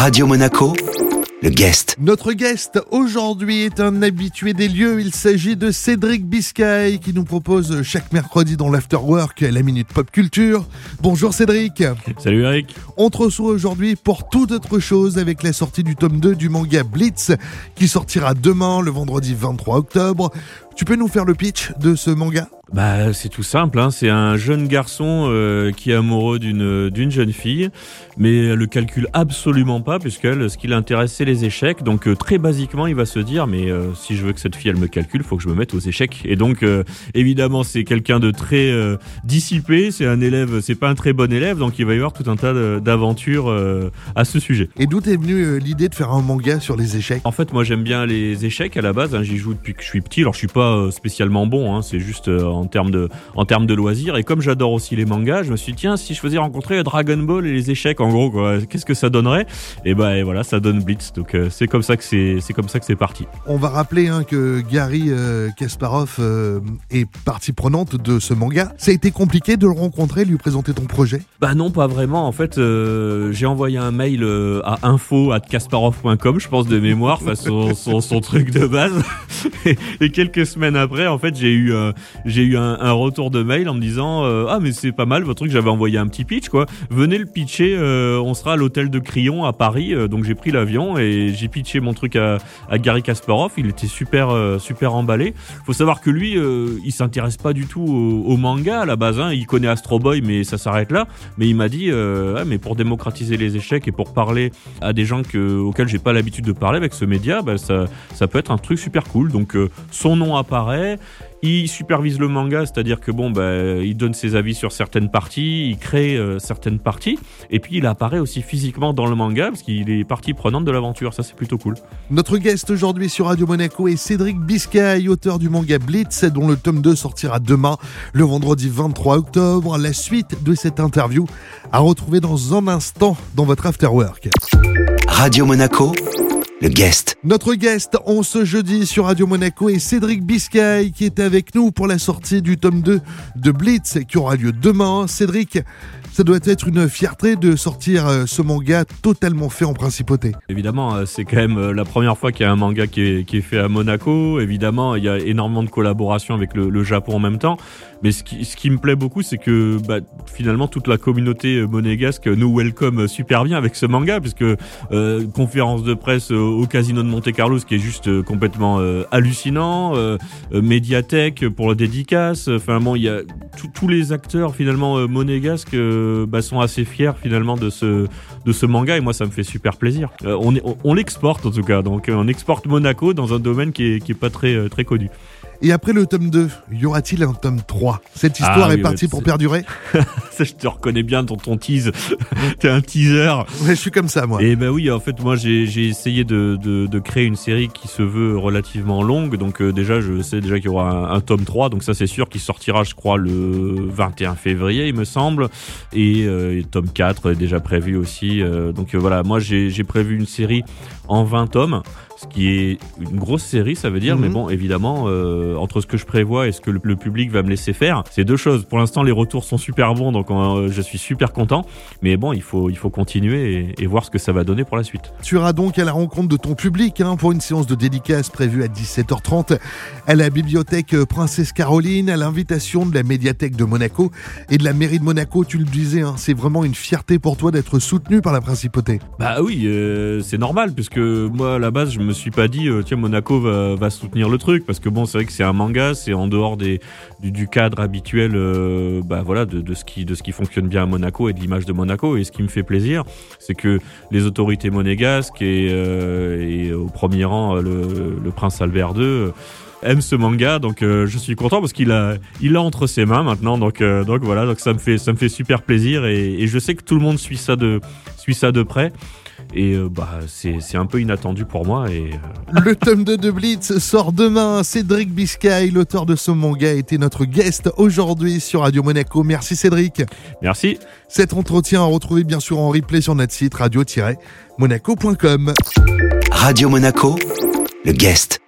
Radio Monaco, le guest. Notre guest aujourd'hui est un habitué des lieux. Il s'agit de Cédric Biscay qui nous propose chaque mercredi dans l'Afterwork la Minute Pop Culture. Bonjour Cédric. Salut Eric. On te reçoit aujourd'hui pour toute autre chose avec la sortie du tome 2 du manga Blitz qui sortira demain le vendredi 23 octobre. Tu peux nous faire le pitch de ce manga? Bah, c'est tout simple. Hein. C'est un jeune garçon euh, qui est amoureux d'une d'une jeune fille, mais elle le calcule absolument pas puisqu'elle, ce qui l'intéresse, c'est les échecs. Donc euh, très basiquement, il va se dire, mais euh, si je veux que cette fille elle me calcule, faut que je me mette aux échecs. Et donc évidemment, c'est quelqu'un de très dissipé. C'est un élève, c'est pas un très bon élève, donc il va y avoir tout un tas d'aventures à ce sujet. Et d'où est venue l'idée de faire un manga sur les échecs? En fait, moi j'aime bien les échecs à la base. Hein. J'y joue depuis que je suis petit. Alors je suis pas spécialement bon. Hein. C'est juste en termes de, en termes de loisirs. Et comme j'adore aussi les mangas, je me suis dit, tiens, si je faisais rencontrer Dragon Ball et les échecs, en gros, qu'est-ce que ça donnerait? Et ben et voilà, ça donne Blitz. Donc euh, c'est comme ça que c'est, c'est comme ça que c'est parti. On va rappeler hein, que Gary euh, Kasparov euh, est partie prenante de ce manga. Ça a été compliqué de le rencontrer, lui présenter ton projet? Bah non, pas vraiment. En fait, j'ai envoyé un mail à info@kasparov.com, je pense de mémoire, façon son, son, truc de base. et, quelques semaines après, en fait, j'ai eu j'ai eu un, retour de mail en me disant euh, ah mais c'est pas mal votre truc j'avais envoyé un petit pitch quoi. Venez le pitcher euh, on sera à l'hôtel de Crillon à Paris. Euh, donc j'ai pris l'avion et j'ai pitché mon truc à, à Gary Kasparov. Il était super super emballé. Faut savoir que lui il s'intéresse pas du tout au, manga à la base hein. il connaît Astro Boy mais ça s'arrête là. Mais il m'a dit mais pour démocratiser les échecs et pour parler à des gens que, auxquels j'ai pas l'habitude de parler avec ce média bah, ça ça peut être un truc super cool. Donc son nom apparaît il supervise le manga, c'est-à-dire que bon, bah, il donne ses avis sur certaines parties, il crée euh, certaines parties, et puis il apparaît aussi physiquement dans le manga parce qu'il est partie prenante de l'aventure. Ça, c'est plutôt cool. Notre guest aujourd'hui sur Radio Monaco est Cédric Biscay, auteur du manga Blitz, dont le tome 2 sortira demain, le vendredi 23 octobre. La suite de cette interview à retrouver dans un instant dans votre afterwork. Radio Monaco le guest. Notre guest en ce jeudi sur Radio Monaco est Cédric Biscay qui est avec nous pour la sortie du tome 2 de Blitz qui aura lieu demain. Cédric, ça doit être une fierté de sortir euh, ce manga totalement fait en principauté. Évidemment, euh, c'est quand même euh, la première fois qu'il y a un manga qui est, fait à Monaco. Évidemment, il y a énormément de collaborations avec le, Japon en même temps. Mais ce qui, me plaît beaucoup, c'est que bah, finalement toute la communauté monégasque nous welcome super bien avec ce manga, puisque conférence de presse au Casino de Monte Carlo, ce qui est juste complètement hallucinant, médiathèque pour la dédicace. Enfin bon, il y a tous les acteurs finalement monégasques bah, sont assez fiers finalement de ce, de ce manga et moi ça me fait super plaisir. Euh, on, on, l'exporte en tout cas, donc on exporte Monaco dans un domaine qui est, qui est pas très, euh, très connu. Et après le tome 2, y aura-t-il un tome 3 Cette histoire ah est partie pour perdurer Ça, je te reconnais bien dans ton tease. T'es un teaser. Ouais, je suis comme ça, moi. Et ben oui, en fait, moi, j'ai essayé de, de, de, créer une série qui se veut relativement longue. Donc euh, déjà, je sais déjà qu'il y aura un, tome 3. Donc ça, c'est sûr qu'il sortira, je crois, le 21 février, il me semble. Et, euh, tome 4 est déjà prévu aussi. Euh, donc voilà, moi, j'ai prévu une série en 20 tomes ce qui est une grosse série, ça veut dire. Mais mhm. bon, évidemment, euh, entre ce que je prévois et ce que le, public va me laisser faire, c'est deux choses. Pour l'instant, les retours sont super bons, donc euh, je suis super content. Mais bon, il faut, il faut continuer et, voir ce que ça va donner pour la suite. Tu iras donc à la rencontre de ton public hein, pour une séance de dédicace prévue à 17h30 à la bibliothèque Princesse Caroline, à l'invitation de la médiathèque de Monaco et de la mairie de Monaco. Tu le disais, hein, c'est vraiment une fierté pour toi d'être soutenu par la principauté. Bah oui, euh, c'est normal, puisque moi, à la base, je me suis pas dit euh, tiens Monaco va, soutenir le truc parce que bon c'est vrai que c'est un manga c'est en dehors des du, cadre habituel euh, bah voilà de, ce qui de ce qui fonctionne bien à Monaco et de l'image de Monaco. Et ce qui me fait plaisir c'est que les autorités monégasques et, euh, au premier rang le, prince Albert II aiment ce manga. Donc je suis content parce qu'il a il entre ses mains maintenant. Donc donc voilà. Donc ça me fait ça me fait super plaisir et, et je sais que tout le monde suit ça de suit ça de près et euh, bah, c'est un peu inattendu pour moi. Et, euh, Le tome 2 de Blitz sort demain. Cédric Biscay, l'auteur de ce manga, était notre guest aujourd'hui sur Radio Monaco. Merci Cédric. Merci. Cet entretien à retrouver bien sûr en replay sur notre site radio-monaco.com. Radio Monaco, le guest.